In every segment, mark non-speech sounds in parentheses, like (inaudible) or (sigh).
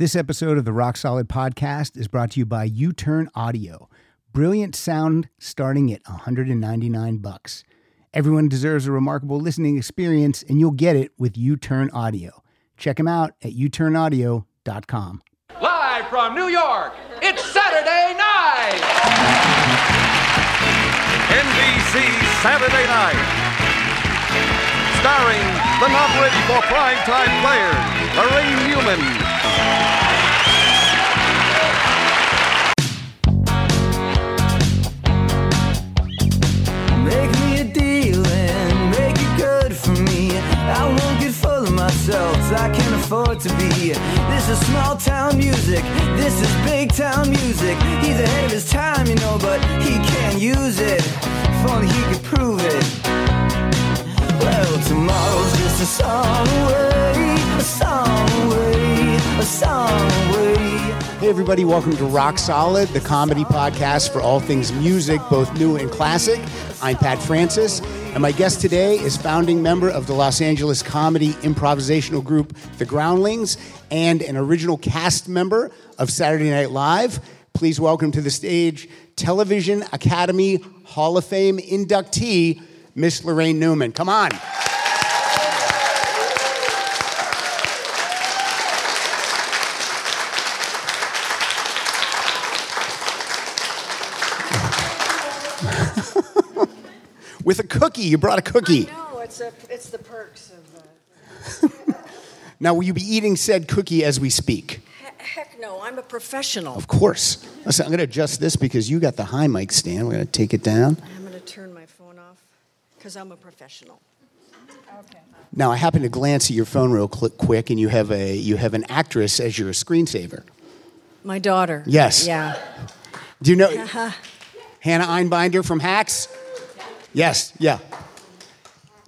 This episode of the Rock Solid Podcast is brought to you by U Turn Audio. Brilliant sound starting at 199 bucks. Everyone deserves a remarkable listening experience, and you'll get it with U Turn Audio. Check them out at uturnaudio.com. Live from New York, it's Saturday night! NBC Saturday Night. Starring the not ready for primetime players, Laraine Newman, Make me a deal and make it good for me. I won't get full of myself, 'cause I can't afford to be. This is small town music, this is big town music. He's ahead of his time, you know, but he can't use it. If only he could prove it. Well, tomorrow's just a song away, a song away. Hey, everybody, welcome to Rock Solid, the comedy podcast for all things music, both new and classic. I'm Pat Francis, and my guest today is founding member of the Los Angeles comedy improvisational group, The Groundlings, and an original cast member of Saturday Night Live. Please welcome to the stage Television Academy Hall of Fame inductee, Miss Laraine Newman. Come on. With a cookie. You brought a cookie. No, it's a, it's the perks of. Uh, (laughs) Now, will you be eating said cookie as we speak? he- heck no, I'm a professional. Of course. Listen, I'm going to adjust this because you got the high mic stand. We're going to take it down. I'm going to turn my phone off because I'm a professional. Okay. Now, I happen to glance at your phone real cl- quick, and you have a you have an actress as your screensaver. My daughter. Yes. Yeah. Do you know (laughs) Hannah Einbinder from Hacks? Yes. Yeah.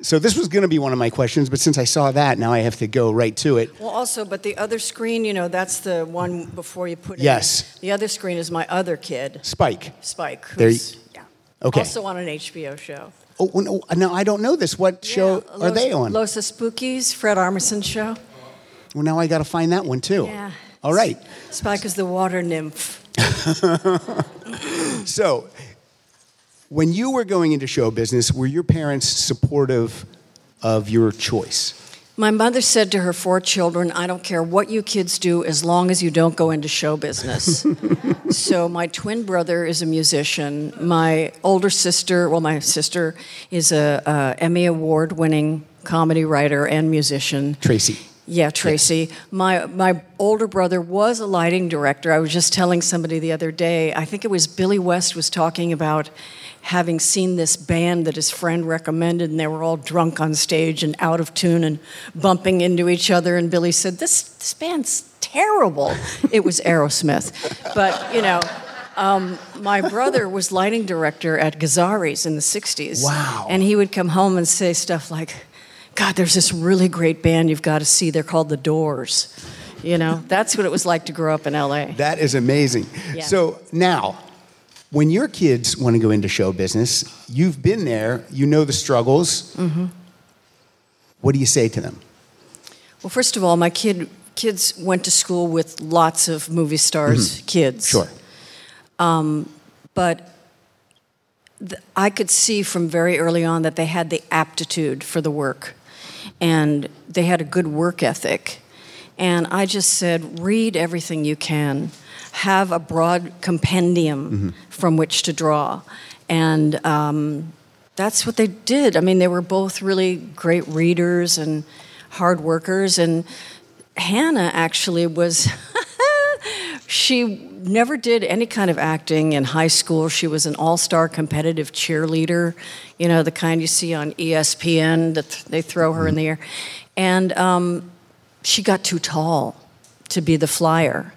So this was going to be one of my questions, but since I saw that, now I have to go right to it. Well, also, but the other screen, you know, that's the one before you put it. Yes. The other screen is my other kid, Spike. Spike. There you- Who's, yeah. Okay. Also on an HBO show. Oh no, uh, no, I don't know this. What show Yeah, are Los- they on? Los Espookys, Fred Armisen show. well, now I got to find that one too. Yeah. All right. Spike is the water nymph. (laughs) So, when you were going into show business, were your parents supportive of your choice? My mother said to her four children, I don't care what you kids do as long as you don't go into show business. (laughs) so, my twin brother is a musician. My older sister, well, my sister is a, Emmy Award winning comedy writer and musician. Tracy. Yeah, Tracy. My my older brother was a lighting director. I was just telling somebody the other day. I think it was Billy West was talking about having seen this band that his friend recommended, and they were all drunk on stage and out of tune and bumping into each other. And Billy said, "This this band's terrible." (laughs) it was Aerosmith, but you know. Um, my brother was lighting director at Gazzari's in the 60s. Wow. And he would come home and say stuff like, God, there's this really great band you've got to see. They're called The Doors. You know, that's what it was like to grow up in LA. That is amazing. Yeah. So now, when your kids want to go into show business, you've been there, you know the struggles. Mm-hmm. What do you say to them? Well, first of all, my kid kids went to school with lots of movie stars kids. Sure. But th- I could see from very early on that they had the aptitude for the work and they had a good work ethic. And I just said, read everything you can, have a broad compendium from which to draw. And um, that's what they did. I mean, they were both really great readers and hard workers. And Hannah actually was. (laughs) she never did any kind of acting in high school. She was an all star competitive cheerleader, you know, the kind you see on ESPN that they throw her in the air. And um, she got too tall to be the flyer.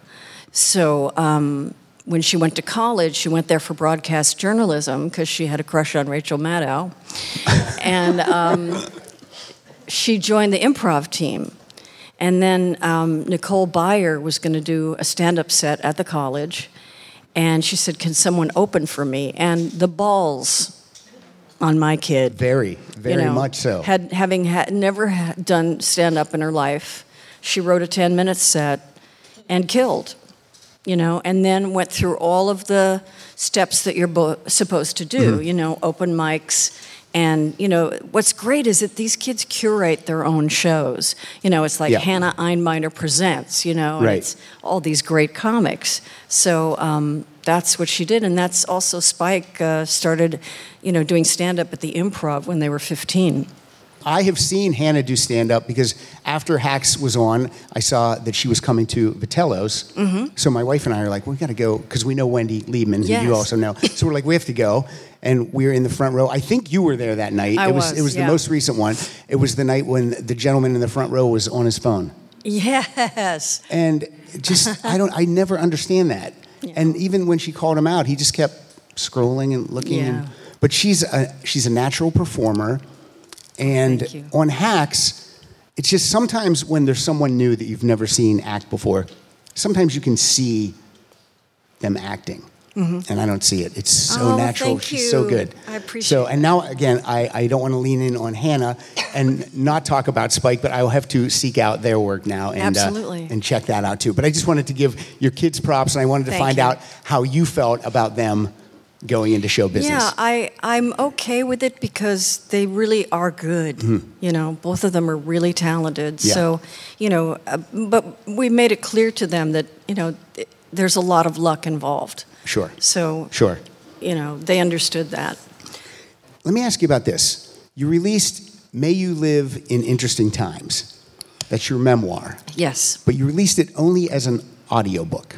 So um, when she went to college, she went there for broadcast journalism because she had a crush on Rachel Maddow. (laughs) and um, she joined the improv team. And then um, Nicole Byer was going to do a stand up set at the college. And she said, Can someone open for me? And the balls on my kid. Very, very you know, much so. Had having ha- never ha- done stand up in her life, she wrote a ten minute set, and killed, you know, and then went through all of the steps that you're bo- supposed to do, Mm-hmm. you know, open mics. And, you know, what's great is that these kids curate their own shows. You know, it's like Yeah. Hannah Einbinder Presents, you know, and Right. it's all these great comics. So um, that's what she did. And that's also Spike uh, started, you know, doing stand up at the improv when they were 15. I have seen Hannah do stand up because after Hacks was on, I saw that she was coming to Vitello's. Mm-hmm. So my wife and I are like, we got to go because we know Wendy Liebman, who Yes. you also know. So we're like, we have to go. And we are in the front row. I think you were there that night. I it was, was, it was yeah. the most recent one. It was the night when the gentleman in the front row was on his phone. Yes. And just (laughs) I don't I never understand that. And even when she called him out, he just kept scrolling and looking. Yeah. And, but she's a she's a natural performer, and on hacks, it's just sometimes when there's someone new that you've never seen act before, sometimes you can see them acting. And I don't see it. It's so Mm-hmm. Oh, natural. She's so good. I appreciate So, and now again, I, I don't want to lean in on Hannah and not talk about Spike, but I will have to seek out their work now and uh, and check that out too. But I just wanted to give your kids props, and I wanted to Thank find you. out how you felt about them going into show business. Yeah, I, I'm okay with it because they really are good. You know, both of them are really talented. Mm-hmm. Yeah. So, you know, uh, but we made it clear to them that, you know, th- there's a lot of luck involved. Sure. So, Sure. you know, they understood that. Let me ask you about this. You released May You Live in Interesting Times. That's your memoir. Yes. But you released it only as an audiobook.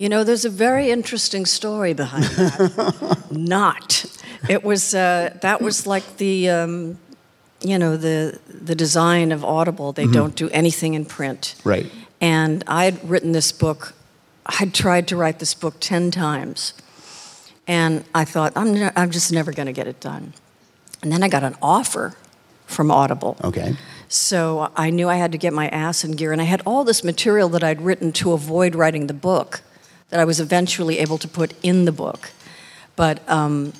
You know, there's a very interesting story behind that. (laughs) Not. It was uh, that was like the um, you know the the design of Audible. They don't do anything in print. Right. And I'd written this book. I'd tried to write this book ten times, and I thought I'm ne- I'm just never going to get it done. And then I got an offer from Audible. Okay. So I knew I had to get my ass in gear, and I had all this material that I'd written to avoid writing the book that I was eventually able to put in the book. But um,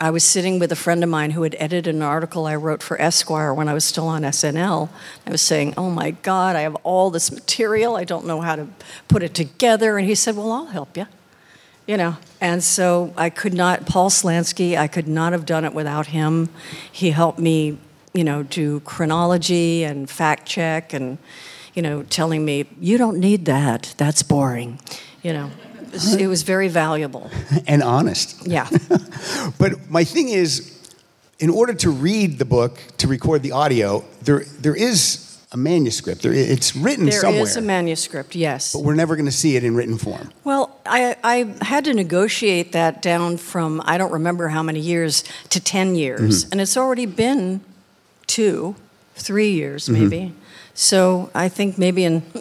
I was sitting with a friend of mine who had edited an article I wrote for Esquire when I was still on SNL. I was saying, Oh my God, I have all this material. I don't know how to put it together. And he said, Well, I'll help you. You know, and so I could not, Paul Slansky, I could not have done it without him. He helped me, you know, do chronology and fact check and, you know, telling me, you don't need that. That's boring. You know, it was, very valuable. (laughs) And honest. Yeah. (laughs) But my thing is, in order to read the book, to record the audio, there there is a manuscript. There, it's written There somewhere. There is a manuscript, yes. but we're never going to see it in written form. Well, I, I had to negotiate that down from I don't remember how many years to 10 years. Mm-hmm. And it's already been two, three years mm-hmm. maybe. So I think maybe in, (laughs)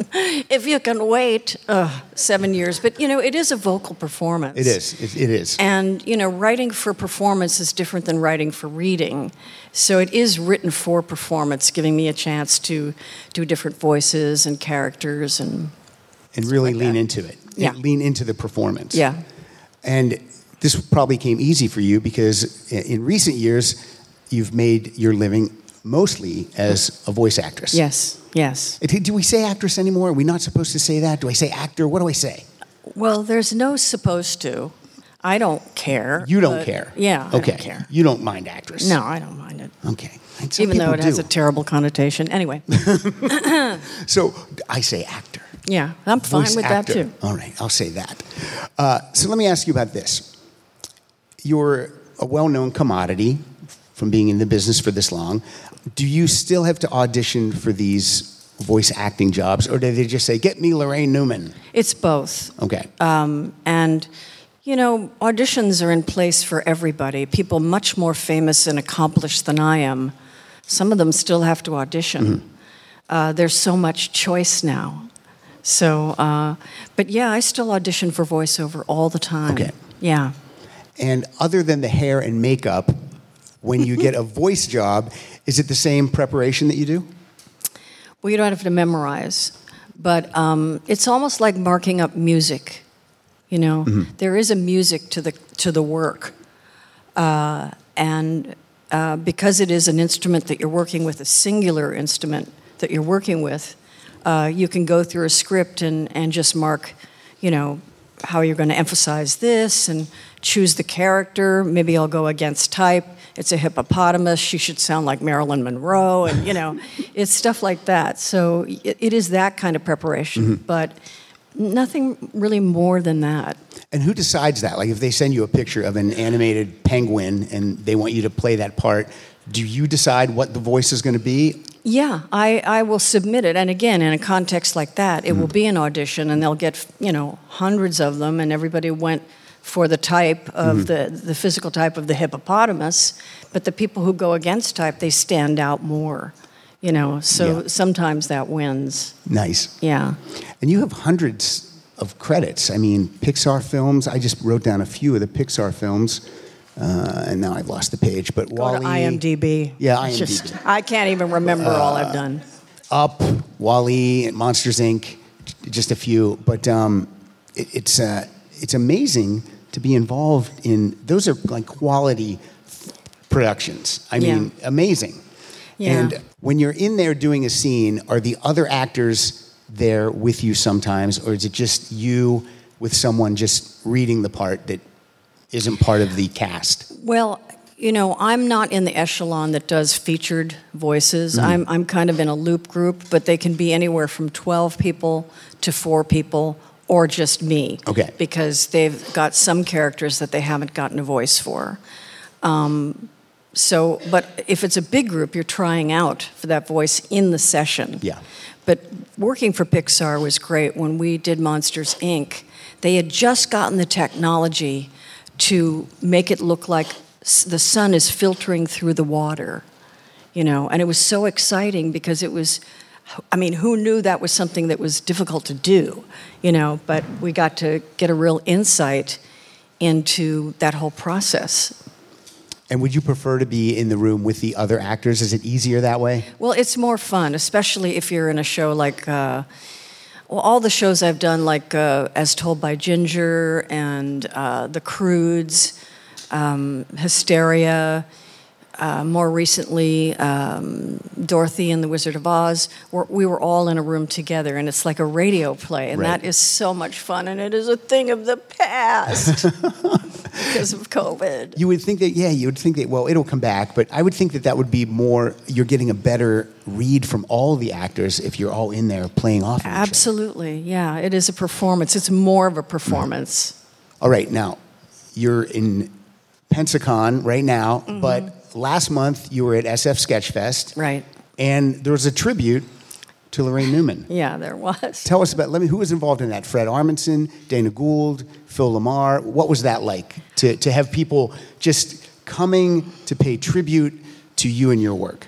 if you can wait, uh, seven years. But you know, it is a vocal performance. It is. It, it is. And you know, writing for performance is different than writing for reading. So it is written for performance, giving me a chance to do different voices and characters and and really like lean that. into it. Yeah. Lean into the performance. yeah. And this probably came easy for you because in recent years, you've made your living mostly as a voice actress. Yes. Yes. Do we say actress anymore? Are we not supposed to say that? Do I say actor? What do I say? Well, there's no supposed to. I don't care. You don't care. Yeah. I Okay. don't care. You don't mind actress. No, I don't mind it. Okay. And some Even though people it has a terrible connotation. Anyway, (laughs) (laughs) so I say actor. yeah, I'm fine Voice with actor. that too. All right, I'll say that. Uh, so let me ask you about this. You're a well known commodity from being in the business for this long. Do you still have to audition for these voice acting jobs, or do they just say, get me Laraine Newman? It's both. Okay. Um, and, you know, auditions are in place for everybody. People much more famous and accomplished than I am, some of them still have to audition. Mm-hmm. Uh, there's so much choice now. So, uh, but yeah, I still audition for voiceover all the time. Okay. Yeah. and other than the hair and makeup, when you get a (laughs) voice job, is it the same preparation that you do? Well, you don't have to memorize, but um, it's almost like marking up music. You know, There is a music to the to the work, uh, and uh, because it is an instrument that you're working with, a singular instrument that you're working with, uh, you can go through a script and, and just mark, you know, how you're going to emphasize this and choose the character. Maybe I'll go against type. It's a hippopotamus. She should sound like Marilyn Monroe, and you know, (laughs) it's stuff like that. So it, it is that kind of preparation, mm-hmm. but nothing really more than that. And who decides that? Like, if they send you a picture of an animated penguin and they want you to play that part, do you decide what the voice is going to be? Yeah, I, I will submit it. And again, in a context like that, it will mm-hmm. be an audition, and they'll get, you know, hundreds of them, and everybody went for the type of the, the physical type of the hippopotamus. But the people who go against type, they stand out more, you know, so Yeah. sometimes that wins. Nice. Yeah. And you have hundreds of credits. I mean, Pixar films. I just wrote down a few of the Pixar films, uh, and now I've lost the page. But Go WALL-E, to IMDb. Yeah, IMDb. Just, I can't even remember all I've done. Up, WALL-E, Monsters Inc. Just a few, but um, it, it's uh, it's amazing to be involved in. Those are like quality productions. I Yeah. mean, amazing. Yeah. And when you're in there doing a scene, are the other actors there with you sometimes, or is it just you with someone just reading the part that isn't part of the cast? Well, you know, I'm not in the echelon that does featured voices. Mm-hmm. I'm, I'm kind of in a loop group, but they can be anywhere from 12 people to four people or just me. Okay. Because they've got some characters that they haven't gotten a voice for. Um, so, but if it's a big group, you're trying out for that voice in the session. Yeah. But working for Pixar was great. When we did Monsters Inc., they had just gotten the technology to make it look like the sun is filtering through the water, you know, and it was so exciting because it was. I mean, who knew that was something that was difficult to do, you know? But we got to get a real insight into that whole process. And would you prefer to be in the room with the other actors? Is it easier that way? Well, it's more fun, especially if you're in a show like, uh, well, all the shows I've done, like uh, As Told by Ginger and uh, The Croods, um, Hysteria, uh, more recently, um, Dorothy and the Wizard of Oz. We're, we were all in a room together, and it's like a radio play, and Right. that is so much fun, and it is a thing of the past (laughs) because of COVID. You would think that, yeah, you would think that, well, it'll come back, but I would think that that would be more, you're getting a better read from all the actors if you're all in there playing off of each other. Absolutely, yeah. It is a performance. It's more of a performance. All right, now, you're in Pensacon right now, Mm-hmm. but last month you were at SF Sketchfest. Right. And there was a tribute to Laraine Newman. (laughs) Yeah, there was. Tell us about, let me, who was involved in that? Fred Armisen, Dana Gould, Phil LaMarr. What was that like to, to have people just coming to pay tribute to you and your work?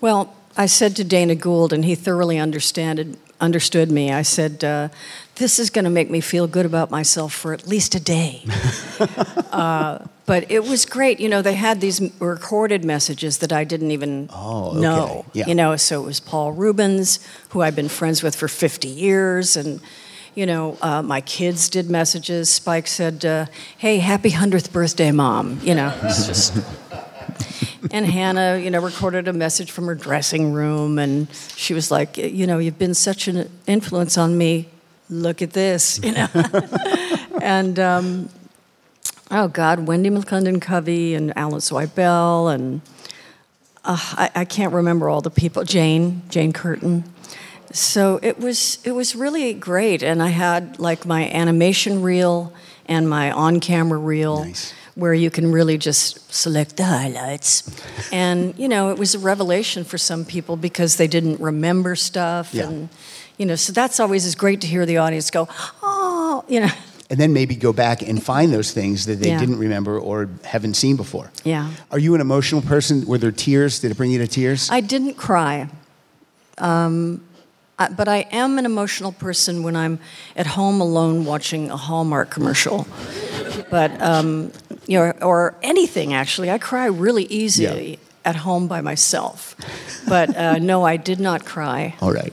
Well, I said to Dana Gould, and he thoroughly understood understood me. I said, uh, "This is going to make me feel good about myself for at least a day." (laughs) uh, but it was great. You know, they had these recorded messages that I didn't even Oh, okay. know. Yeah. You know, so it was Paul Reubens, who I've been friends with for 50 years, and you know, uh, my kids did messages. Spike said, uh, "Hey, happy hundredth birthday, mom." You know, it's just. And Hannah, you know, recorded a message from her dressing room, and she was like, "You know, you've been such an influence on me. Look at this," you know. (laughs) and um, oh God, Wendi McLendon Covey and Alan Zweibel, and uh, I, I can't remember all the people. Jane, Jane Curtin. So it was it was really great, and I had like my animation reel and my on-camera reel Nice. Where you can really just select the highlights. and, you know, it was a revelation for some people because they didn't remember stuff. Yeah. And, you know, so that's always is great to hear the audience go, oh, you know. And then maybe go back and find those things that they Yeah. didn't remember or haven't seen before. Yeah. Are you an emotional person? Were there tears? Did it bring you to tears? I didn't cry. Um, I, but I am an emotional person when I'm at home alone watching a Hallmark commercial. but, um, you know, or anything actually. I cry really easily Yeah. at home by myself. But uh, (laughs) no, I did not cry. All right.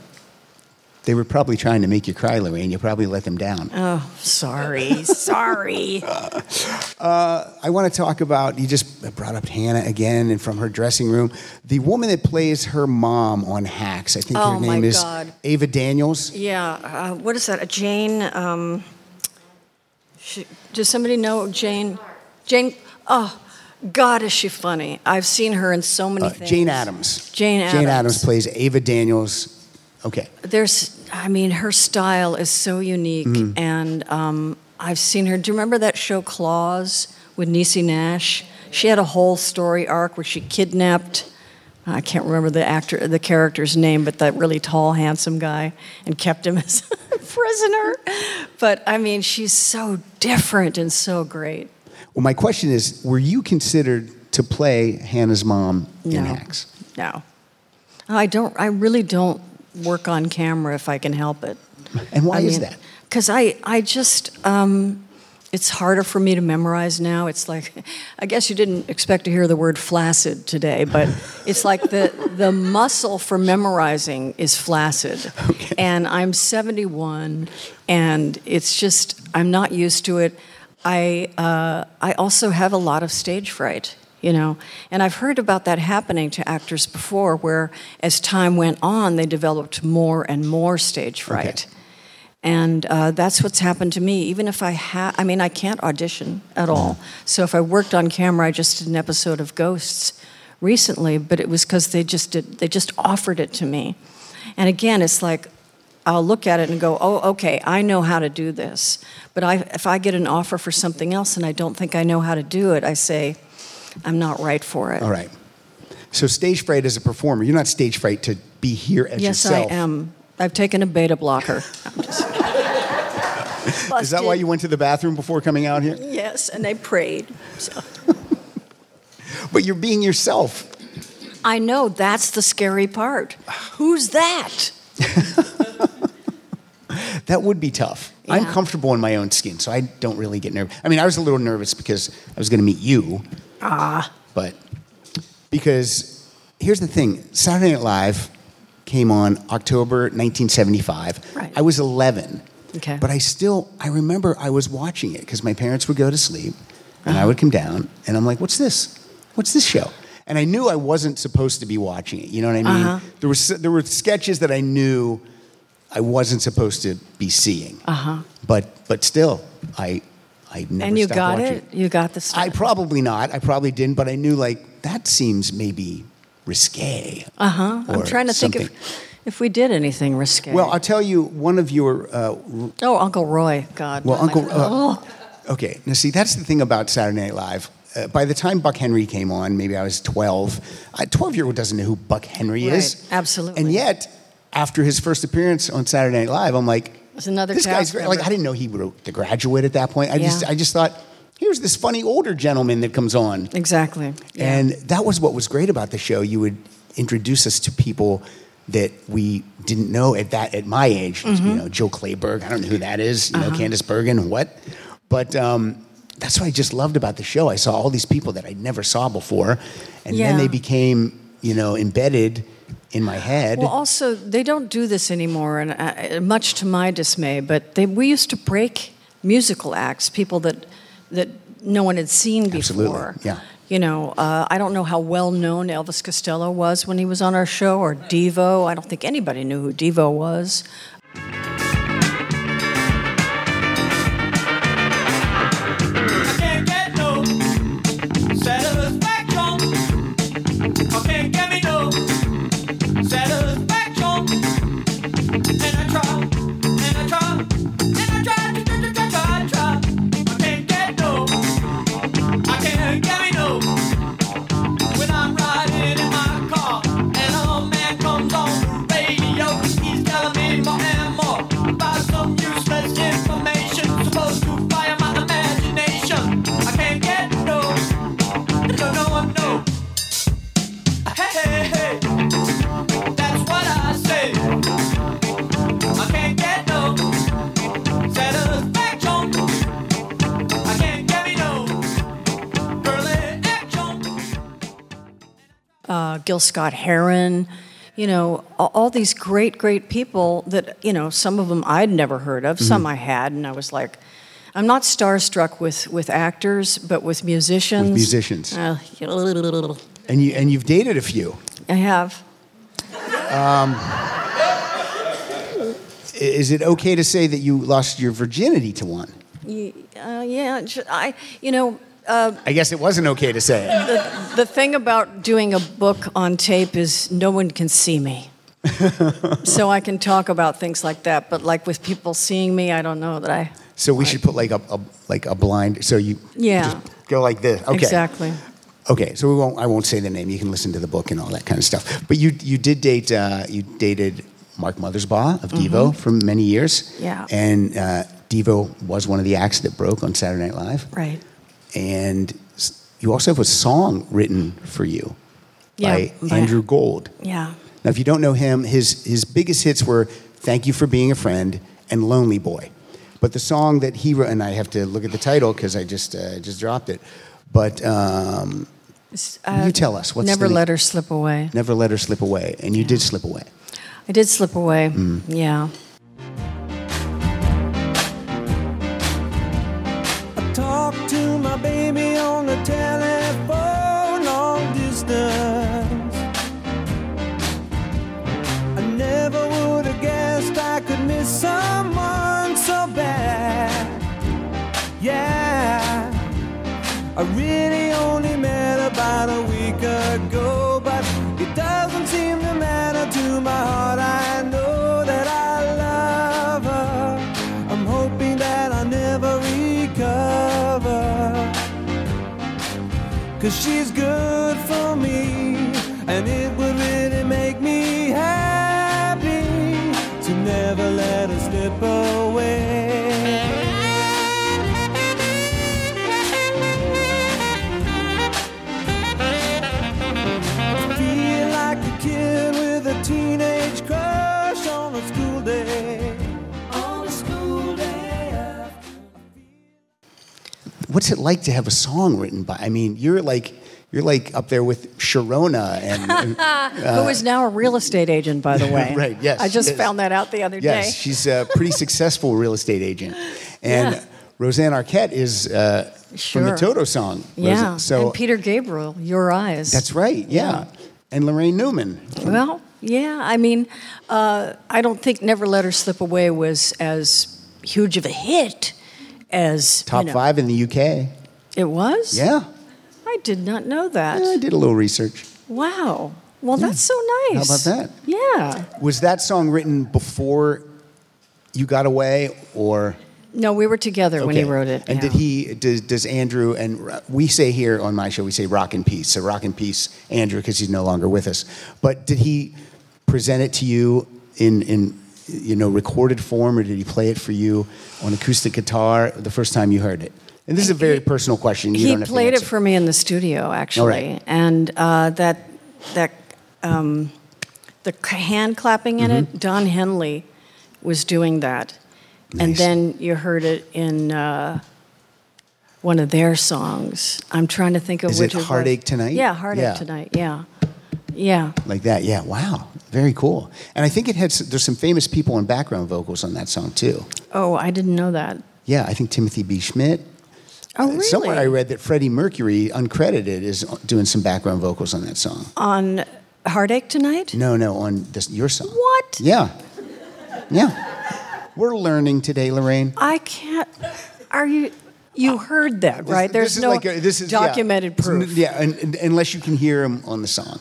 They were probably trying to make you cry, Laraine. You probably let them down. Oh, sorry, sorry. (laughs) I want to talk about, you just brought up Hannah again and from her dressing room. The woman that plays her mom on Hacks, I think Oh, her name is God. Ava Daniels. Yeah, uh, what is that? A Jane? Um, she, does somebody know Jane? Jane? Oh, God, is she funny? I've seen her in so many Uh, things. Jane Adams. Jane Jane Addams. Adams plays Ava Daniels. Okay. There's, I mean, her style is so unique, Mm-hmm. and um, I've seen her. Do you remember that show Claws with Niecy Nash? She had a whole story arc where she kidnapped. I can't remember the actor, the character's name, but that really tall, handsome guy, and kept him (laughs) as a prisoner. But I mean, she's so different and so great. Well, my question is were you considered to play Hannah's mom in No. Hacks? No, I don't. I really don't work on camera if I can help it. (laughs) And why is that? Because I, I just, um, it's harder for me to memorize now. It's like, (laughs) I guess you didn't expect to hear the word flaccid today, but (laughs) it's like the, the muscle for memorizing is flaccid. And I'm 71, and it's just, I'm not used to it. I, uh, I also have a lot of stage fright you know? And i've heard about that happening to actors before where as time went on they developed more and more stage fright. And uh, that's what's happened to me. Even if i ha- i mean i can't audition at all. So if i worked on camera i just did an episode of ghosts recently but it was because they just did they just offered it to me. And again it's like I'll look at it and go, oh, okay, I know how to do this. But I, if I get an offer for something else and I don't think I know how to do it, I say, I'm not right for it. All right. So stage fright as a performer, you're not stage fright to be here as yes, yourself. I am. I've taken a beta blocker. (laughs) Is that why you went to the bathroom before coming out here? Yes, and I prayed. So. (laughs) But you're being yourself. I know that's the scary part. Who's that? (laughs) That would be tough. I'm comfortable in my own skin, so I don't really get nervous. I mean, I was a little nervous because I was going to meet you. Ah. But because here's the thing Saturday Night Live came on October 1975. Right. I was 11. Okay. But I still, I remember I was watching it because my parents would go to sleep and Uh-huh. I would come down and I'm like, what's this? What's this show? And I knew I wasn't supposed to be watching it. You know what I mean? Uh-huh. There, was, there were sketches that I knew I wasn't supposed to be seeing. Uh-huh. But, but still, I, I never And you got watching it? You got the stuff? I probably not. I probably didn't, but I knew like that seems maybe risque. Uh huh. I'm trying to think something. if, if we did anything risque. Well, I'll tell you one of your. Uh, oh, Uncle Roy. God. well, Uncle. Uh, oh. Okay, now see, that's the thing about Saturday Night Live. Uh, by the time Buck Henry came on, maybe I was 12. A 12 year old doesn't know who Buck Henry is. Absolutely. And yet, after his first appearance on Saturday Night Live, I'm like, It's another this guy's great. Like. I didn't know he wrote The Graduate at that point. I, just, I just thought, here's this funny older gentleman that comes on. Exactly. Yeah. And that was what was great about the show. You would introduce us to people that we didn't know at that at my age. Mm-hmm. You know, Joe Clayburgh. I don't know who that is. You Uh-huh. know, Candice Bergen. What? But um, that's what I just loved about the show. I saw all these people that I never saw before, and then they became you know embedded in my head. Well, also, they don't do this anymore, and uh, much to my dismay. But they, we used to break musical acts, people that that no one had seen before. Absolutely, yeah. You know, uh, I don't know how well known Elvis Costello was when he was on our show, or Devo. I don't think anybody knew who Devo was. Gil Scott Heron. you know, all, these great, great people that, you know, some of them I'd never heard of, Mm-hmm. some I had, and I was like, I'm not starstruck with, with actors, but with musicians. With musicians. Uh, (laughs) And you and you've dated a few. I have. I- Is it okay to say that you lost your virginity to one? Uh, yeah, I, you know, uh, I guess it wasn't okay to say it. the, the thing about doing a book on tape is no one can see me. (laughs) so I can talk about things like that, but like with people seeing me, I don't know that I. So we should put like a, a like a blind. So you Yeah. just go like this. Okay. Exactly. Okay. So we won't. I won't say the name. You can listen to the book and all that kind of stuff. But you you did date. Uh, you dated Mark Mothersbaugh of Devo for many years. Mm-hmm. Yeah. And uh, Devo was one of the acts that broke on Saturday Night Live. Right. And you also have a song written for you Yeah, by by- Andrew Gold. Yeah. Now, if you don't know him, his, his biggest hits were Thank You for Being a Friend and Lonely Boy. But the song that he wrote, and I have to look at the title because I just, uh, just dropped it. But um, S- you tell us. What's Never let her slip away. Never Let Her Slip Away. And you did slip away. I did slip away. Mm. Yeah. Someone so bad. Yeah, I really only met about a week ago, but it doesn't seem to matter to my heart. I know that I love her. I'm hoping that I never recover. Cause she's good for me, and What's it like to have a song written by? I mean, you're like, you're like up there with Sharona and, (laughs) and Who is now a real estate agent, by the (laughs) way. Right, yes, I just yes. found that out the other Yes, day. she's a pretty (laughs) successful real estate agent. And Yeah. Rosanna Arquette is uh, from the Toto song. yeah. So and Peter Gabriel, Your Eyes. that's right, yeah. And Laraine Newman. Well, yeah. I mean, uh, I don't think Never Let Her Slip Away was as huge of a hit as you Top know. five in the UK. It was. Yeah. I did not know that. I did a little research. Wow. Well, that's so nice. How about that? Yeah. Was that song written before you got away or? No, we were together when he wrote it. And yeah. did he, does, does Andrew, and we say here on my show, we say rock and peace. So rock and peace, Andrew, because he's no longer with us. But did he present it to you in, in, you know, recorded form, or did he play it for you on acoustic guitar the first time you heard it? And this is a very personal question. You he don't have to played it for me in the studio actually, right. and uh, that that um, the hand clapping in Mm-hmm. it. Don Henley was doing that, and then you heard it in uh, one of their songs. I'm trying to think of Is it which was. Heartache Tonight? Yeah, heartache Yeah. tonight. Yeah, yeah. like that. Yeah, wow, very cool. And I think it had there's some famous people on background vocals on that song too. Oh, I didn't know that. Yeah, I think Timothy B. Schmit. Oh, really? Somewhere I read that Freddie Mercury, uncredited, is uh, doing some background vocals on that song. on heartache tonight. No, no, on this your song. What? Yeah, yeah. We're learning today, Laraine. I can't. Are you? You heard that, right? This- There's this is no like a- this is- documented n- proof. Yeah, and, and- unless you can hear him on the song,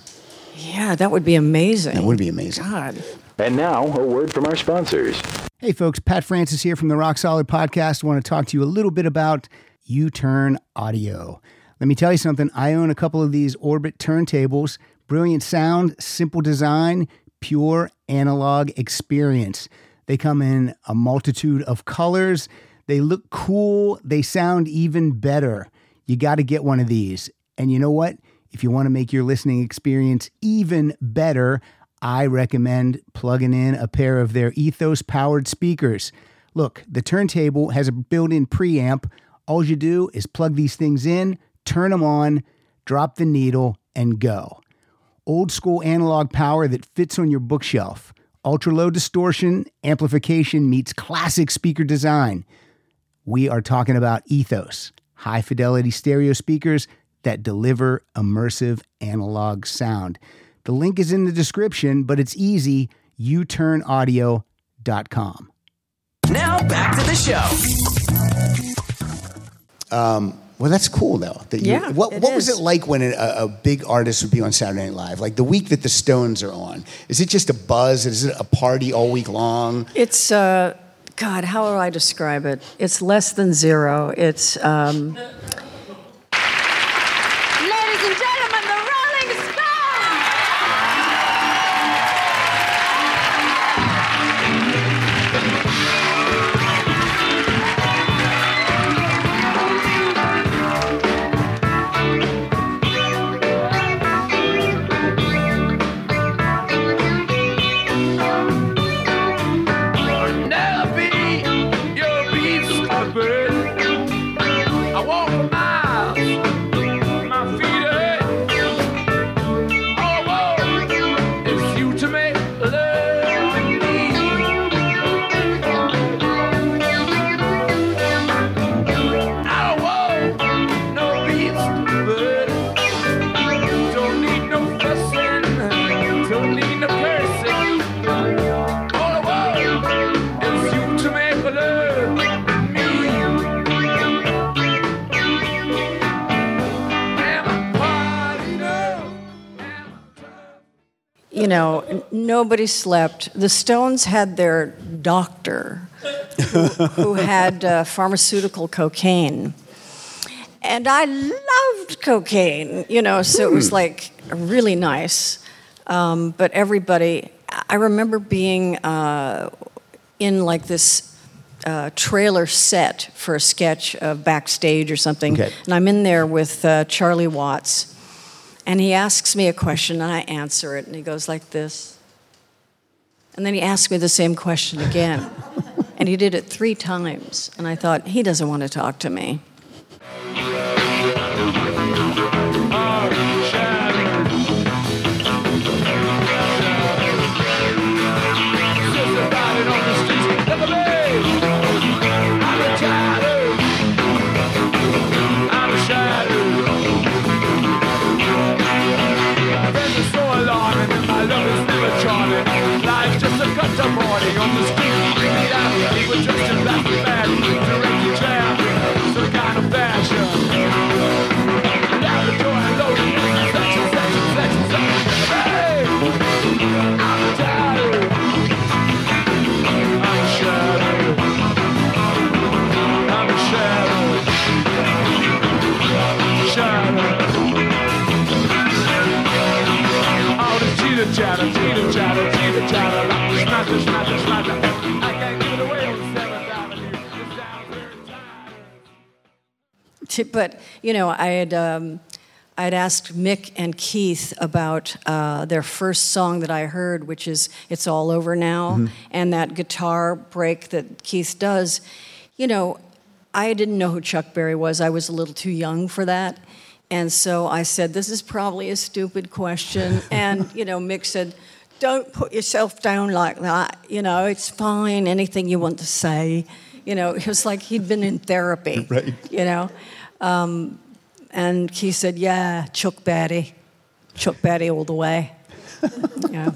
Yeah, that would be amazing. that would be amazing. God. And now, a word from our sponsors. Hey, folks, Pat Francis here from the Rock Solid Podcast. I want to talk to you a little bit about U Turn Audio. Let me tell you something. I own a couple of these Orbit turntables. Brilliant sound, simple design, pure analog experience. They come in a multitude of colors. They look cool. They sound even better. You got to get one of these. And you know what? If you want to make your listening experience even better, I recommend plugging in a pair of their Ethos powered speakers. Look, the turntable has a built in preamp. All you do is plug these things in, turn them on, drop the needle, and go. Old school analog power that fits on your bookshelf. Ultra low distortion, amplification meets classic speaker design. We are talking about Ethos, high fidelity stereo speakers that deliver immersive analog sound. The link is in the description, but it's easy uturnaudio.com. Now back to the show. Um, Well, that's cool though. That you, Yeah, What, it what was it like when a, a big artist would be on Saturday Night Live? Like the week that the Stones are on, is it just a buzz? Is it a party all week long? It's uh, God. How do I describe it? It's less than zero. It's um, miles, nobody slept. The Stones had their doctor who, who had uh, pharmaceutical cocaine. And I loved cocaine, you know, so it was like really nice. Um, but everybody, I remember being uh, in like this uh, trailer set for a sketch of backstage or something. Okay. And I'm in there with uh, Charlie Watts. And he asks me a question and I answer it. And he goes like this. And then he asked me the same question again. and he did it three times. And I thought, he doesn't want to talk to me. But you know, I had um, I'd asked Mick and Keith about uh, their first song that I heard, which is "It's All Over Now," and that guitar break that Keith does. You know, I didn't know who Chuck Berry was. I was a little too young for that. And so I said, This is probably a stupid question. (laughs) and, you know, Mick said, Don't put yourself down like that. You know, it's fine, anything you want to say. You know, it was like he'd been in therapy. (laughs) Right. You know? Um, and he said, Yeah, Chuck Berry. Chuck Berry all the way. (laughs) yeah.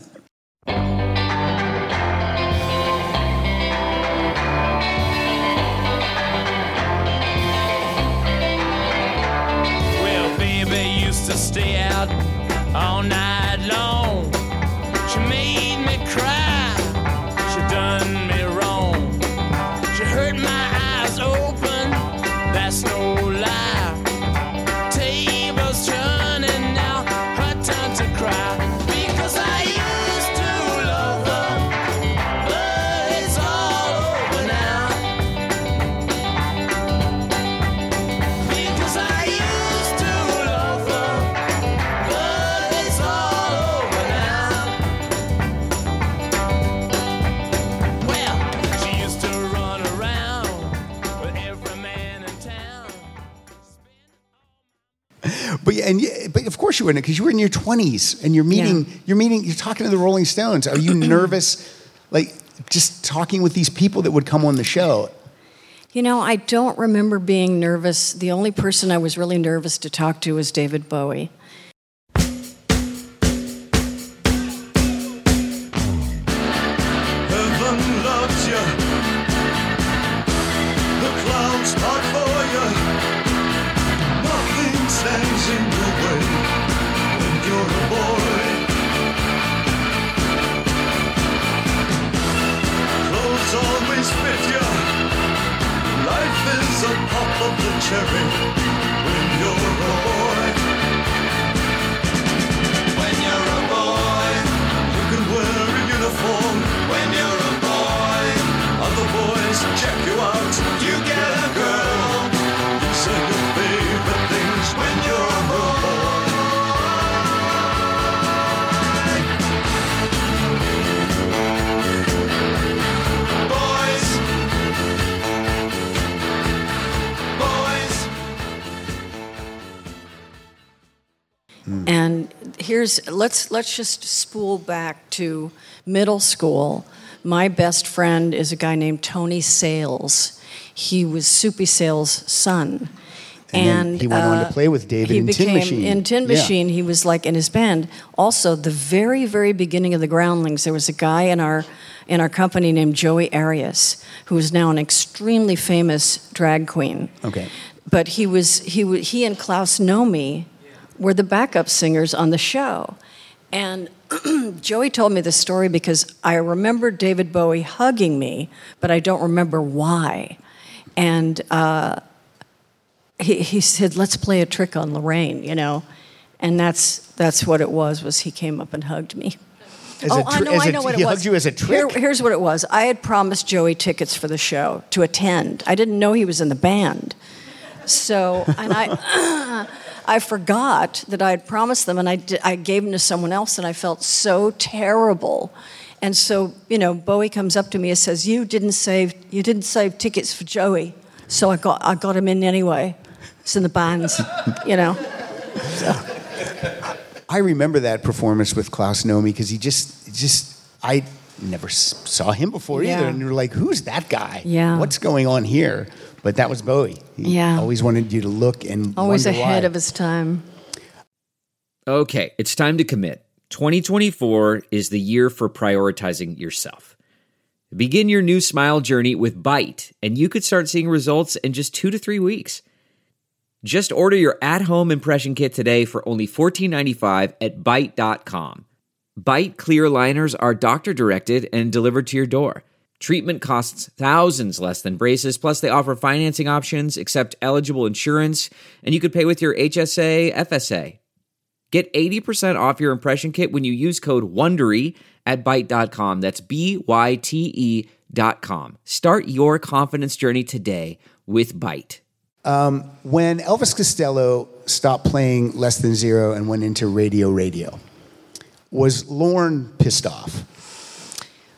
Well, baby used to stay out all night and yeah, but of course you wouldn't, because you were in your twenties and you're meeting, Yeah. you're meeting, you're talking to the Rolling Stones. Are you (clears throat) nervous, like just talking with these people that would come on the show? You know, I don't remember being nervous. The only person I was really nervous to talk to was David Bowie. A pop of the cherry when you're a boy. And here's let's let's just spool back to middle school. My best friend is a guy named Tony Sales. He was Soupy Sales' son. And then he went on to uh, play with David he in Tin Machine. In Tin Yeah. Machine, he was like in his band. Also, the very, very beginning of the Groundlings, there was a guy in our in our company named Joey Arias, who is now an extremely famous drag queen. Okay. But he was he he and Klaus Nomi were the backup singers on the show, and (clears throat) Joey told me this story because I remember David Bowie hugging me, but I don't remember why. And uh, he, he said, "Let's play a trick on Laraine," you know, and that's that's what it was. Was he came up and hugged me. As oh, a I tr- know, I a- know what it was. He hugged you as a trick? Here- here's what it was. I had promised Joey tickets for the show to attend. I didn't know he was in the band, so and I. (clears throat) I forgot that I had promised them, and I, di- I gave them to someone else, and I felt so terrible. And so, you know, Bowie comes up to me and says, "You didn't save, you didn't save tickets for Joey, so I got, I got him in anyway. It's in the bands, you know." I remember that performance with Klaus Nomi because he just, just, I never saw him before either. And you're like, who's that guy? Yeah. What's going on here? But that was Bowie. He Yeah. always wanted you to look and Always ahead why. of his time. Okay, it's time to commit. 2024 is the year for prioritizing yourself. Begin your new smile journey with Byte, and you could start seeing results in just two to three weeks. Just order your at home impression kit today for only $14.95 at Byte.com. Byte clear liners are doctor directed and delivered to your door. Treatment costs thousands less than braces, plus, they offer financing options, accept eligible insurance, and you could pay with your HSA, FSA. Get 80% off your impression kit when you use code WONDERY at Byte.com. That's B-Y-T-E dot com. Start your confidence journey today with Byte. Um, when Elvis Costello stopped playing Less Than Zero and went into Radio Radio, was Lorne pissed off?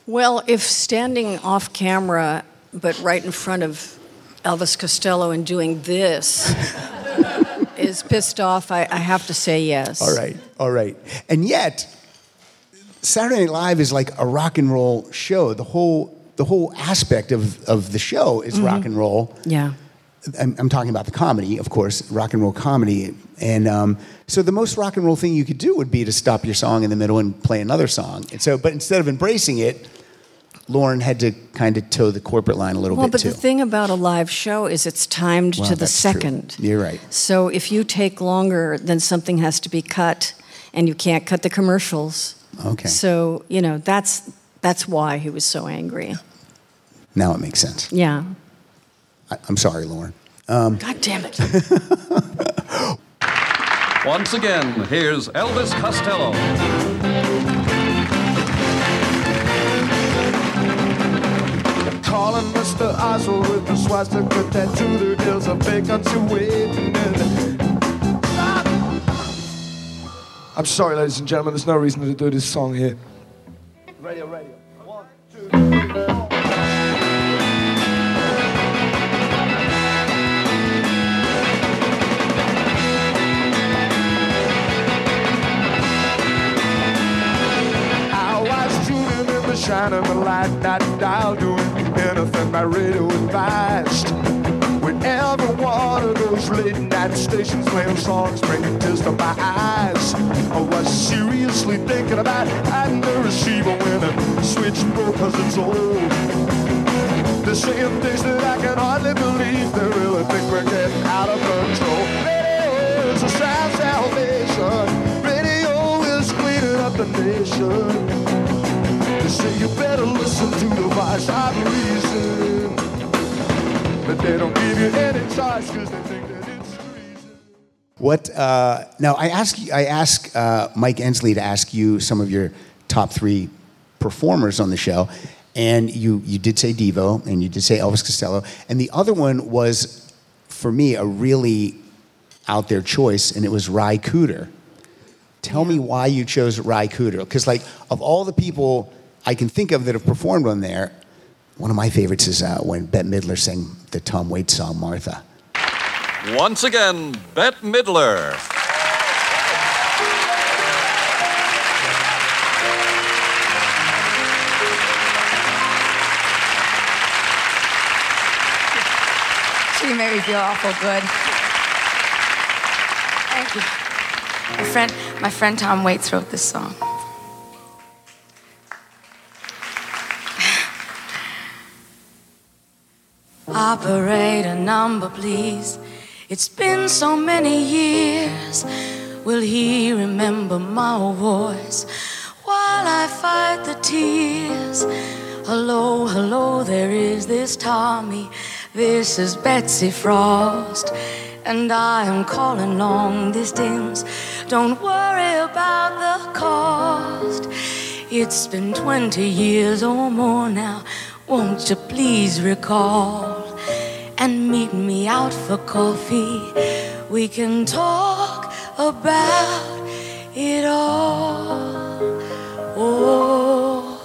Well, if standing off camera, but right in front of Elvis Costello and doing this (laughs) is pissed off, I, I have to say yes. All right, all right. And yet, Saturday Night Live is like a rock and roll show. The whole the whole aspect of, of the show is rock and roll. Yeah. I'm, I'm talking about the comedy, of course, rock and roll comedy. And um, so the most rock and roll thing you could do would be to stop your song in the middle and play another song. And so, but instead of embracing it, Lorne had to kind of toe the corporate line a little Well, bit Well, but too. the thing about a live show is it's timed Well, to the that's true. second. You're right. So if you take longer, then something has to be cut, and you can't cut the commercials. Okay. So you know that's that's why he was so angry. Now it makes sense. Yeah. I, I'm sorry, Lorne. Um, God damn it. (laughs) Once again, here's Elvis Costello. calling Mr. Oswald with the swastika tattoo. Vacancy waiting I'm sorry, ladies and gentlemen, there's no reason to do this song here. Radio, radio. One, two, three, in the light, not dial doing anything my radio advised. When every one of those late night stations playing songs bringing tears to my eyes, I was seriously thinking about adding the receiver when the switch broke cause it's old. They're saying things that I can hardly believe. They really think we're getting out of control. Radio is a sound salvation. Radio is cleaning up the nation. They say you better listen to the voice of reason. But they don't give you any choice because they think that it's treason. What? Uh, now I ask I ask uh, Mike Ensley to ask you some of your top three performers on the show, and you you did say Devo and you did say Elvis Costello, and the other one was for me a really out there choice, and it was Ry Cooder. Tell me why you chose Ry Cooder, because like of all the people I can think of that have performed on there, one of my favorites is uh, when Bette Midler sang the Tom Waits song Martha. Once again, Bette Midler. She made me feel awful good. Thank you. My friend, my friend Tom Waits wrote this song. Operator number, please. It's been so many years. Will he remember my voice while I fight the tears? Hello, hello, there is this Tommy. This is Betsy Frost. And I am calling long distance. Don't worry about the cost. It's been 20 years or more now. Won't you please recall and meet me out for coffee? We can talk about it all. Oh,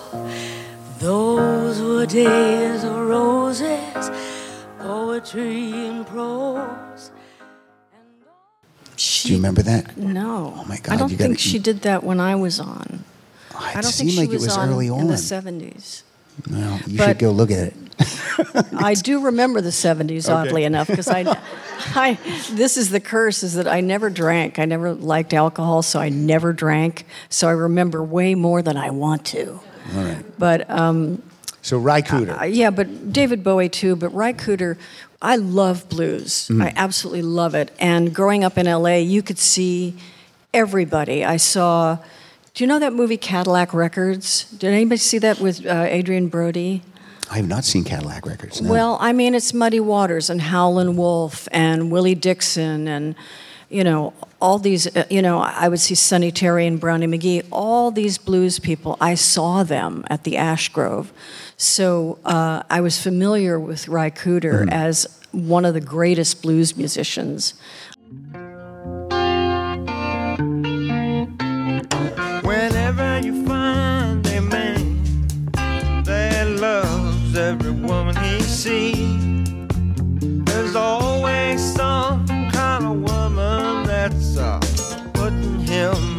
those were days of roses, poetry and prose. Do you remember that? No. Oh my God! I don't think she did that when I was on. Oh, it I don't think she like it was, was on early in the 70s. Well, you But- should go look at it. (laughs) I do remember the 70s, Okay. oddly enough, because I, I, this is the curse is that I never drank. I never liked alcohol, so I never drank. So I remember way more than I want to. All right. But um, So Ry Cooder. uh, yeah, but David Bowie too. But Ry Cooder, I love blues. Mhm. I absolutely love it. And growing up in LA, you could see everybody. I saw. Do you know that movie Cadillac Records? Did anybody see that with uh, Adrien Brody? I have not seen Cadillac Records. No. Well, I mean, it's Muddy Waters and Howlin' Wolf and Willie Dixon and, you know, all these, uh, you know, I would see Sonny Terry and Brownie McGhee, all these blues people, I saw them at the Ash Grove. So uh, I was familiar with Ry Cooder as one of the greatest blues musicians.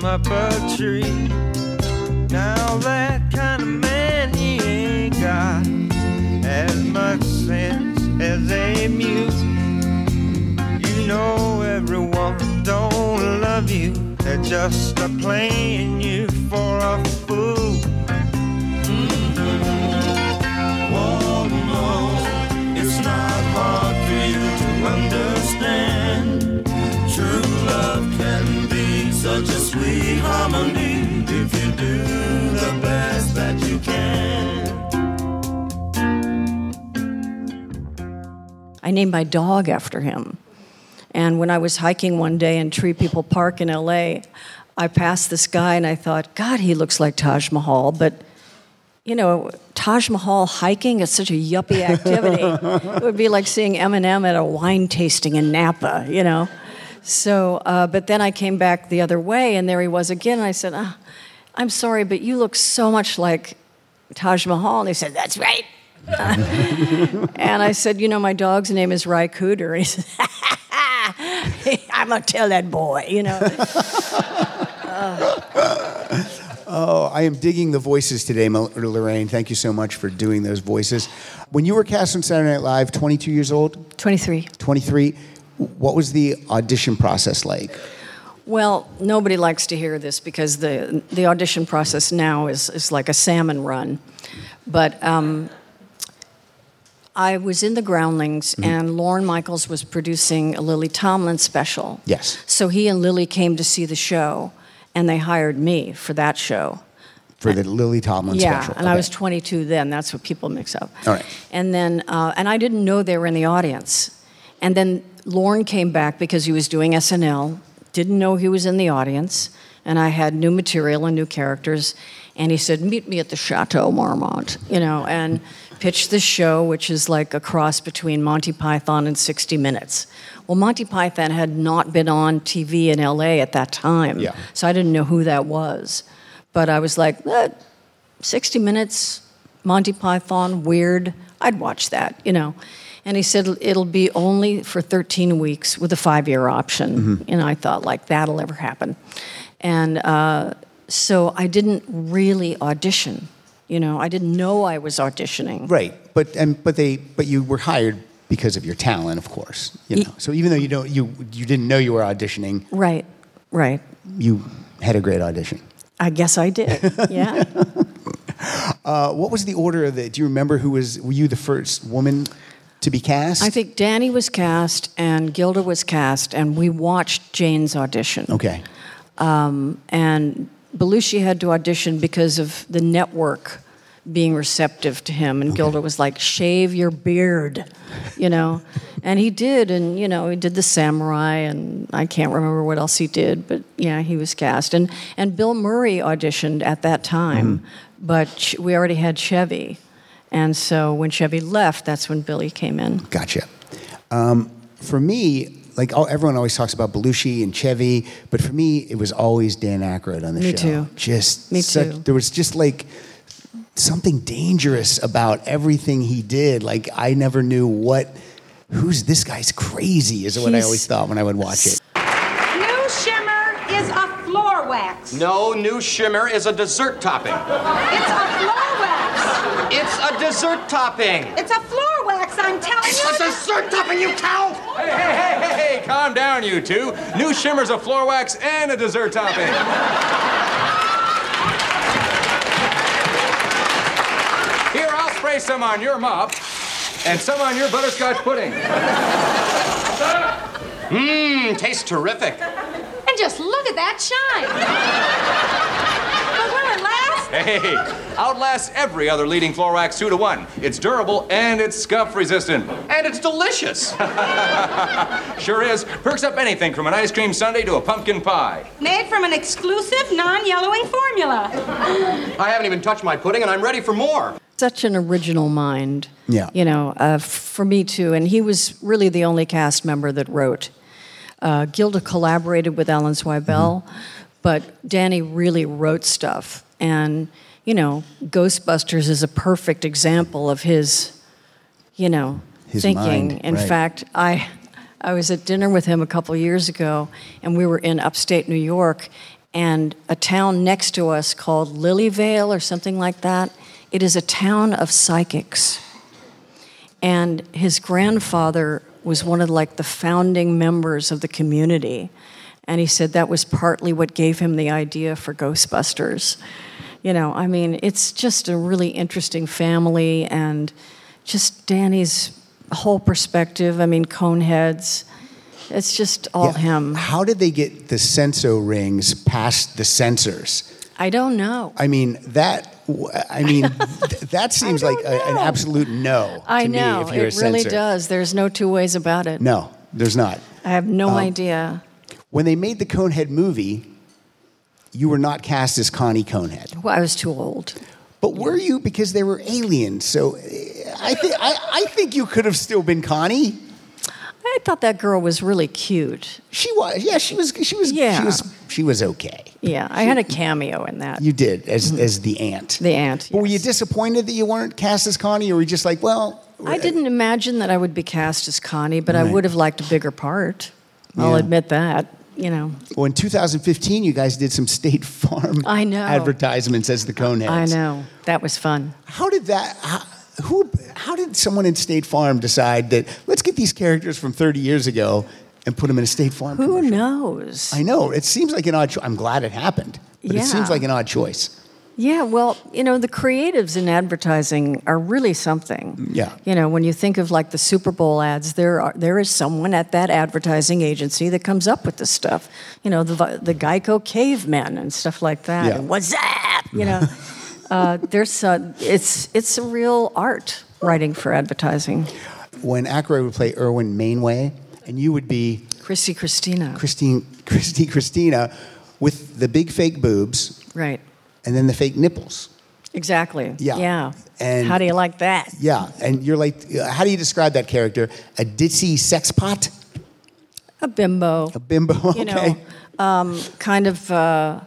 Up a tree. Now that kind of man he ain't got as much sense as a muse. You know every woman don't love you. They're just a playing you for a fool. I named my dog after him. And when I was hiking one day in Tree People Park in LA, I passed this guy and I thought, God, he looks like Taj Mahal. But, you know, Taj Mahal hiking is such a yuppie (laughs) activity. it would be like seeing Eminem at a wine tasting in Napa, you know? So, uh, but then I came back the other way and there he was again. And I said, ah, I'm sorry, but you look so much like Taj Mahal. And he said, That's right. (laughs) and I said, You know, my dog's name is Ry Cooder. And he said, (laughs) I'm going to tell that boy, you know. (laughs) Oh, I am digging the voices today, Laraine. Thank you so much for doing those voices. When you were cast on Saturday Night Live, 22 years old, 23. 23, what was the audition process like? Well, nobody likes to hear this because the the audition process now is is like a salmon run, but. Um, I was in the Groundlings, Mm-hmm. and Lorne Michaels was producing a Lily Tomlin special. Yes. So he and Lily came to see the show, and they hired me for that show. For the Lily Tomlin yeah, special. and I was 22 then. That's what people mix up. All right. And then, uh, and I didn't know they were in the audience. And then Lorne came back because he was doing SNL. Didn't know he was in the audience, and I had new material and new characters. And he said, "Meet me at the Chateau Marmont," you know, and pitched this show, which is like a cross between Monty Python and 60 Minutes. Well, Monty Python had not been on TV in LA at that time, Yeah. so I didn't know who that was. But I was like, eh, 60 Minutes, Monty Python, weird. I'd watch that, you know. And he said it'll be only for 13 weeks with a five year option. And I thought, like, that'll ever happen. And uh, so I didn't really audition. You know, I didn't know I was auditioning. Right, but and but they but you were hired because of your talent, of course. You know, so even though you don't you you didn't know you were auditioning, Right, right. you had a great audition. I guess I did. (laughs) Yeah. Uh, what was the order of the? Do you remember who was? Were you the first woman to be cast? I think Danny was cast and Gilda was cast, and we watched Jane's audition. Okay. Um, and Belushi had to audition because of the network being receptive to him. And Gilda was like, shave your beard, you know? (laughs) and he did, and, you know, he did the samurai, and I can't remember what else he did, but yeah, he was cast. And, and Bill Murray auditioned at that time, but we already had Chevy. And so when Chevy left, that's when Billy came in. Gotcha. Um, for me, like oh, everyone always talks about Belushi and Chevy, but for me, it was always Dan Aykroyd on the Me show. too. Just Me such- too. There was just like something dangerous about everything he did. Like I never knew what. Who's this guy's crazy? Is what I always thought when I would watch it. New shimmer is a floor wax. No, new shimmer is a dessert topping. It's a floor wax. It's a dessert topping. It's a floor wax, I'm telling It's you. It's a dessert topping, you cow! Hey, hey, hey, hey, hey, calm down, you two. New shimmer's a floor wax and a dessert topping. Here, I'll spray some on your mop and some on your butterscotch pudding. Mmm, tastes terrific. And just look at that shine. but will it last? Hey, outlasts every other leading floor wax two to one. It's durable and it's scuff resistant. And it's delicious. (laughs) Sure is. Perks up anything from an ice cream sundae to a pumpkin pie. Made from an exclusive non-yellowing formula. I haven't even touched my pudding and I'm ready for more. such an original mind. Yeah. You know, uh, for me too. And he was really the only cast member that wrote. Uh, Gilda collaborated with Alan Zweibel, but Danny really wrote stuff. And, you know, Ghostbusters is a perfect example of his, you know, His thinking. mind, In right. fact, I, I was at dinner with him a couple years ago, and we were in upstate New York, and a town next to us called Lily Dale or something like that. It is a town of psychics. And his grandfather was one of like the founding members of the community. And he said that was partly what gave him the idea for Ghostbusters. You know, I mean, it's just a really interesting family and just Danny's whole perspective. I mean, Coneheads. It's just all Yeah. him. How did they get the senso rings past the censors? I don't know. I mean that. I mean (laughs) th- that seems like a, an absolute no to I know. me. If you're it really does. There's no two ways about it. No, there's not. I have no Um, idea. When they made the Conehead movie, you were not cast as Connie Conehead. Well, I was too old. But were you because they were aliens? So I think I, I think you could have still been Connie. I thought that girl was really cute. She was. Yeah, she was. She was. Yeah. She was. She was okay. Yeah, I had a cameo in that. You did as mm-hmm. as the aunt. The aunt. But were you disappointed that you weren't cast as Connie, or were you just like, well, I uh, didn't imagine that I would be cast as Connie, but I would have liked a bigger part. I'll Yeah. admit that. You know, Well, in 2015, you guys did some State (laughs) Farm I know. advertisements as the Coneheads. I know that was fun. How did that? How, who? How did someone in State Farm decide that let's get these characters from 30 years ago and put them in a State Farm? Who commercial? knows? I know it seems like an odd. Cho- I'm glad it happened, but it seems like an odd choice. Yeah, well, you know, the creatives in advertising are really something. Yeah. You know, when you think of like the Super Bowl ads, there are there is someone at that advertising agency that comes up with this stuff. You know, the the Geico cavemen and stuff like that. Yeah. And what's that? You know, uh, there's a, it's it's a real art writing for advertising. When Aykroyd would play Irwin Mainway, and you would be Chrissy Christina. Christine, (laughs) Christy Christina, with the big fake boobs Right. And then the fake nipples. Exactly. Yeah. Yeah. And- how do you like that? Yeah, and you're like, uh, how do you describe that character? A ditzy sex pot? A bimbo. A bimbo. Okay. (laughs) you know, um, kind of. Uh,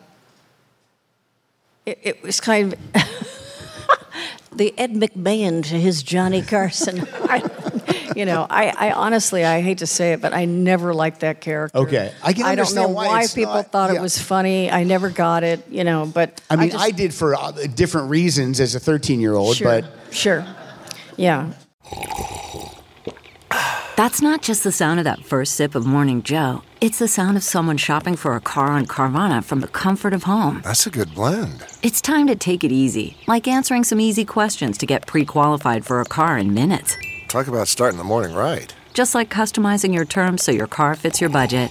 it, it was kind of (laughs) the Ed McMahon to his Johnny Carson. (laughs) I, you know, I, I honestly, I hate to say it, but I never liked that character. Okay. I can I don't know understand why people not- thought yeah. it was funny. I never got it. You know, but I mean, just- I, did for uh, different reasons as a 13 year old, sure, but sure, yeah. That's not just the sound of that first sip of Morning Joe. It's the sound of someone shopping for a car on Carvana from the comfort of home. That's a good blend. It's time to take it easy, like answering some easy questions to get pre qualified for a car in minutes. Talk about starting the morning right. Just like customizing your terms so your car fits your budget.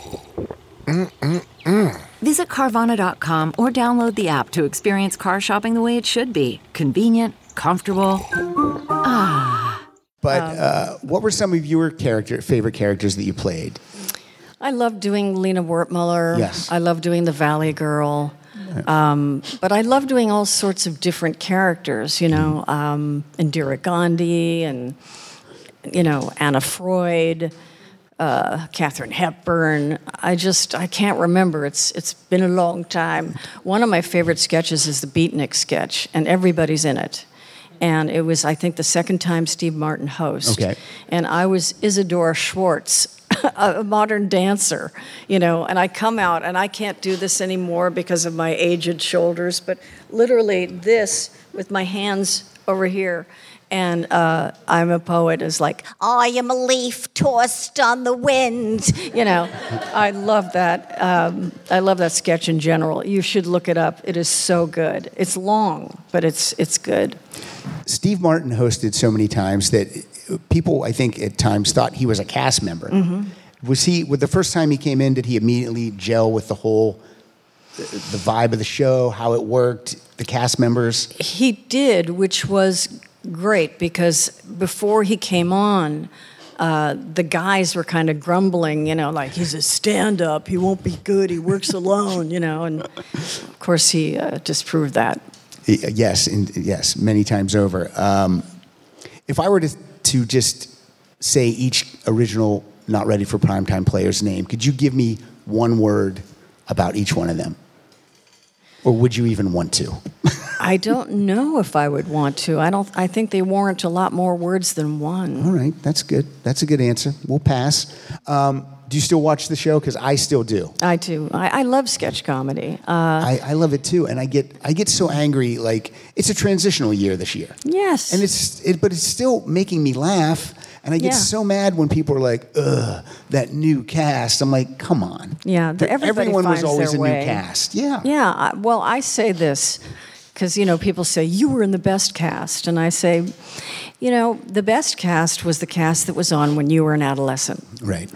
Mm-mm-mm. Visit Carvana.com or download the app to experience car shopping the way it should be convenient, comfortable. Ah. but Um, uh, what were some of your character favorite characters that you played? I love doing Lina Wertmuller. Yes. I love doing the Valley Girl. Um, but I love doing all sorts of different characters, you know, um, Indira Gandhi and, you know, Anna Freud, uh, Katharine Hepburn. I just, I can't remember. It's, it's been a long time. One of my favorite sketches is the Beatnik sketch, and everybody's in it. And it was, I think, the second time Steve Martin host. Okay. And I was Isadora Schwartz, (laughs) a modern dancer, you know, and I come out and I can't do this anymore because of my aged shoulders, but literally this with my hands over here. And uh, I'm a poet is like, I am a leaf tossed on the wind. You know, (laughs) I love that. Um, I love that sketch in general. You should look it up. It is so good. It's long, but it's it's good. Steve Martin hosted so many times that people, I think, at times thought he was a cast member. Mhm. Was he? With the first time he came in, did he immediately gel with the whole, the vibe of the show, how it worked, the cast members? He did, which was great because before he came on, uh, the guys were kind of grumbling, you know, like he's a stand up, he won't be good, he works alone, you know, and of course he uh, disproved that. Yes, and yes, many times over. Um, if I were to, to just say each original not ready for primetime player's name, could you give me one word about each one of them? Or would you even want to? (laughs) I don't know if I would want to. I don't. I think they warrant a lot more words than one. All right, that's good. That's a good answer. We'll pass. Um, do you still watch the show? Because I still do. I do. I, I love sketch comedy. Uh, I, I love it too, and I get I get so angry. Like it's a transitional year this year, yes. and it's it, but it's still making me laugh. And I get Yeah. so mad when people are like, "Ugh, that new cast." I'm like, "Come on." Yeah, the, Everyone was always a way. new cast. Yeah. Yeah. Well, I say this because you know people say you were in the best cast, and I say, you know, the best cast was the cast that was on when you were an adolescent, Right.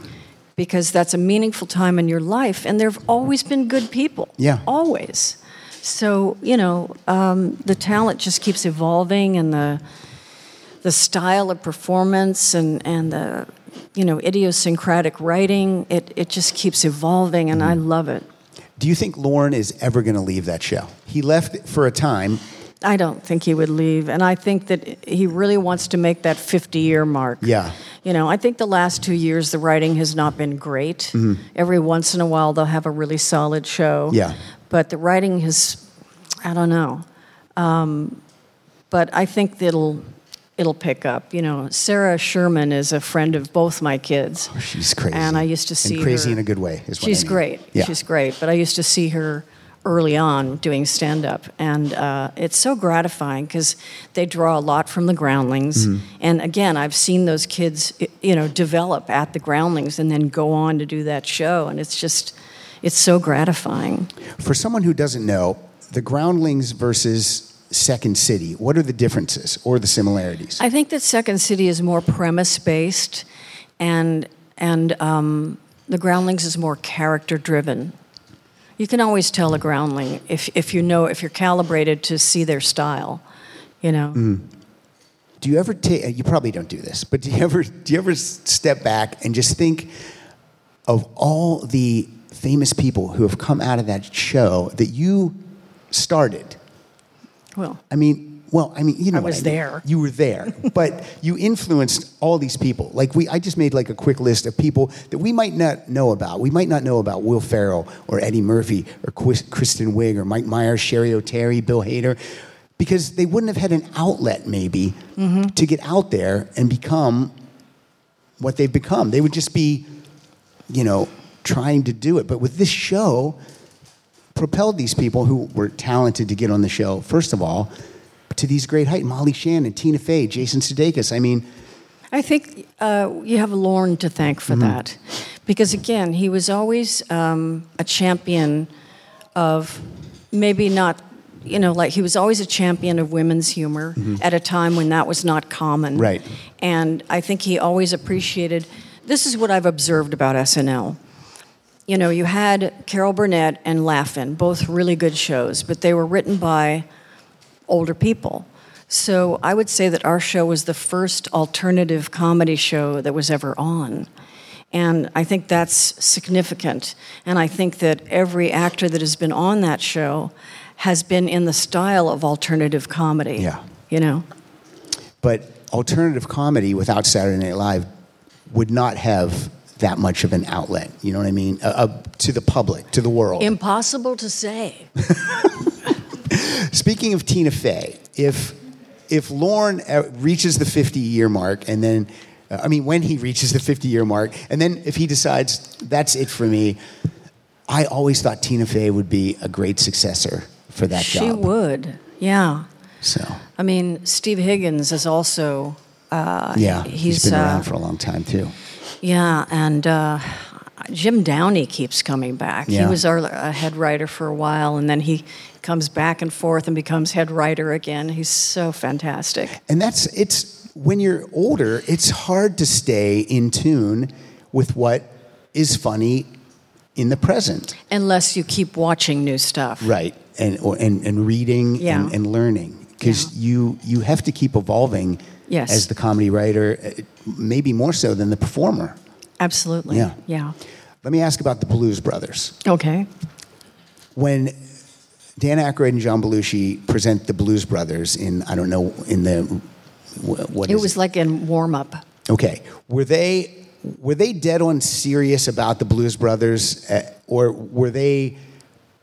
because that's a meaningful time in your life, and there've always been good people. Yeah. Always. So you know, um, the talent just keeps evolving, and the the style of performance and and the you know idiosyncratic writing it it just keeps evolving, and I love it. Do you think Lorne is ever going to leave that show? He left for a time. I don't think he would leave. And I think that he really wants to make that 50 year mark. Yeah. You know, I think the last two years the writing has not been great. Mhm. Every once in a while they'll have a really solid show. Yeah. But the writing has, I don't know. Um, but I think it'll, it'll pick up. You know, Sarah Sherman is a friend of both my kids. She's crazy. And I used to see and crazy her. in a good way. She's I mean. great. Yeah. She's great. But I used to see her early on doing stand up. And uh, it's so gratifying because they draw a lot from the groundlings. Mhm. And again, I've seen those kids, you know, develop at the groundlings and then go on to do that show. And it's just, it's so gratifying. For someone who doesn't know, the Groundlings versus Second City, what are the differences or the similarities? I think that Second City is more premise based, and and um, the Groundlings is more character driven. You can always tell a Groundling if if you know if you're calibrated to see their style, you know. Mm. Do you ever take? You probably don't do this, but do you ever do you ever step back and just think of all the famous people who have come out of that show that you started? Well, I mean, well, I mean, you know, I was mean. there. You were there, (laughs) but you influenced all these people. Like we, I just made like a quick list of people that we might not know about. We might not know about Will Ferrell or Eddie Murphy or Quis- Kristen Wiig or Mike Myers, Cheri Oteri, Bill Hader, because they wouldn't have had an outlet maybe Mhm. to get out there and become what they've become. They would just be, you know, trying to do it. But with this show, propelled these people who were talented to get on the show, first of all, to these great heights. Molly Shannon, Tina Fey, Jason Sudeikis. I mean, I think uh, you have Lorne to thank for Mhm. that. Because again, he was always um, a champion of maybe not, you know, like he was always a champion of women's humor Mhm. at a time when that was not common. Right. And I think he always appreciated this is what I've observed about SNL. You know, you had Carol Burnett and Laugh-In, both really good shows, but they were written by older people. So I would say that our show was the first alternative comedy show that was ever on. And I think that's significant. And I think that every actor that has been on that show has been in the style of alternative comedy. Yeah. You know? but alternative comedy without Saturday Night Live would not have that much of an outlet. You know what I mean? Uh, uh, to the public, to the world. Impossible to say. (laughs) Speaking of Tina Fey, if if Lorne uh, reaches the 50 year mark, and then, uh, I mean, when he reaches the 50 year mark, and then if he decides that's it for me, I always thought Tina Fey would be a great successor for that she job. She would. Yeah. So I mean, Steve Higgins is also. Uh, yeah, he's, he's been uh, around for a long time too. Yeah, and uh, Jim Downey keeps coming back. Yeah. He was our uh, head writer for a while, and then he comes back and forth and becomes head writer again. He's so fantastic. And that's it's when you're older, it's hard to stay in tune with what is funny in the present. Unless you keep watching new stuff. Right. And or, and, and reading Yeah. and, and learning. Because you you have to keep evolving Yes. as the comedy writer, uh, maybe more so than the performer. Absolutely. Yeah. Yeah. Let me ask about the Blues Brothers. Okay. When Dan Aykroyd and John Belushi present the Blues Brothers in I don't know in the wh- what it was like in warm up. Okay. Were they were they dead on serious about the Blues Brothers, uh, or were they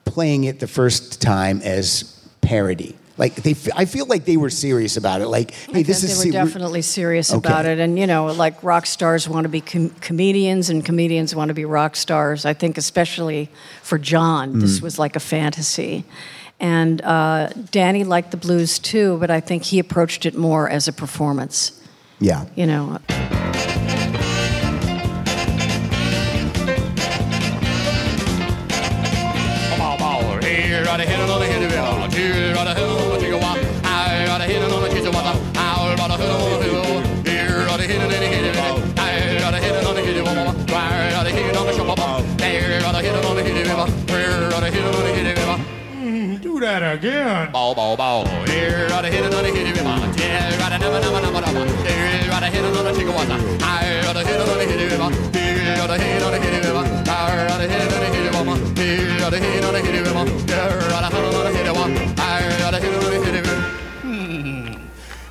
playing it the first time as parody? Like they, I feel like they were serious about it. Like, hey, this is they were se- definitely serious Okay. about it, and you know, like rock stars want to be com- comedians, and comedians want to be rock stars. I think, especially for John, this Mm. was like a fantasy. And uh, Danny liked the blues too, but I think he approached it more as a performance. Yeah. You know, that again. Bow, bow, bow. Here, right ahead, another hit right ahead, right ahead. Here, right ahead, hit right ahead, hit. Here, right ahead, hit right ahead, hit.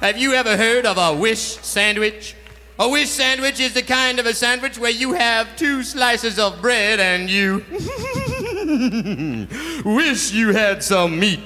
Have you ever heard of a wish sandwich? A wish sandwich is the kind of a sandwich where you have two slices of bread and you (laughs) Wish you had some meat,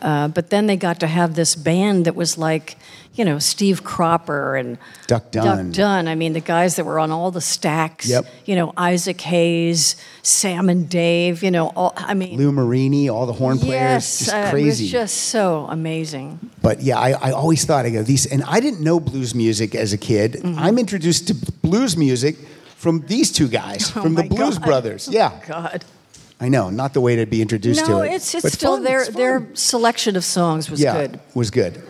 Uh, but then they got to have this band that was like, you know, Steve Cropper and Duck Dunn. Duck Dunn. I mean, the guys that were on all the Stax. Yep. You know, Isaac Hayes, Sam and Dave. You know, all, I mean, Lou Marini, all the horn players, yes, just uh, crazy. it was just so amazing. But yeah, I, I always thought I go these, and I didn't know blues music as a kid. Mm-hmm. I'm introduced to blues music from these two guys, (laughs) Oh from the Blues God. Brothers. Oh, Yeah, God. I know, not the way to be introduced no, to it. it's it's still fun, their it's their selection of songs was yeah, good. Was good.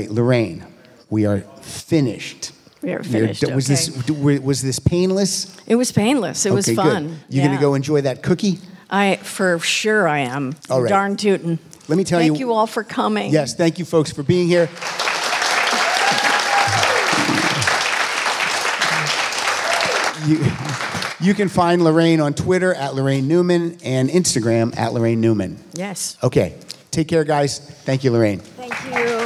Right, Laraine, we are finished. We are You're- finished, Was this was this painless? It was painless. It was Okay, good. fun. You yeah. gonna go enjoy that cookie? I for sure I am. All right. Darn tootin'. Let me tell Thank you- you all for coming. Yes, thank you, folks, for being here. You, you can find Laraine on Twitter at Laraine Newman and Instagram at Laraine Newman. Yes. Okay, take care, guys. Thank you, Laraine. Thank you.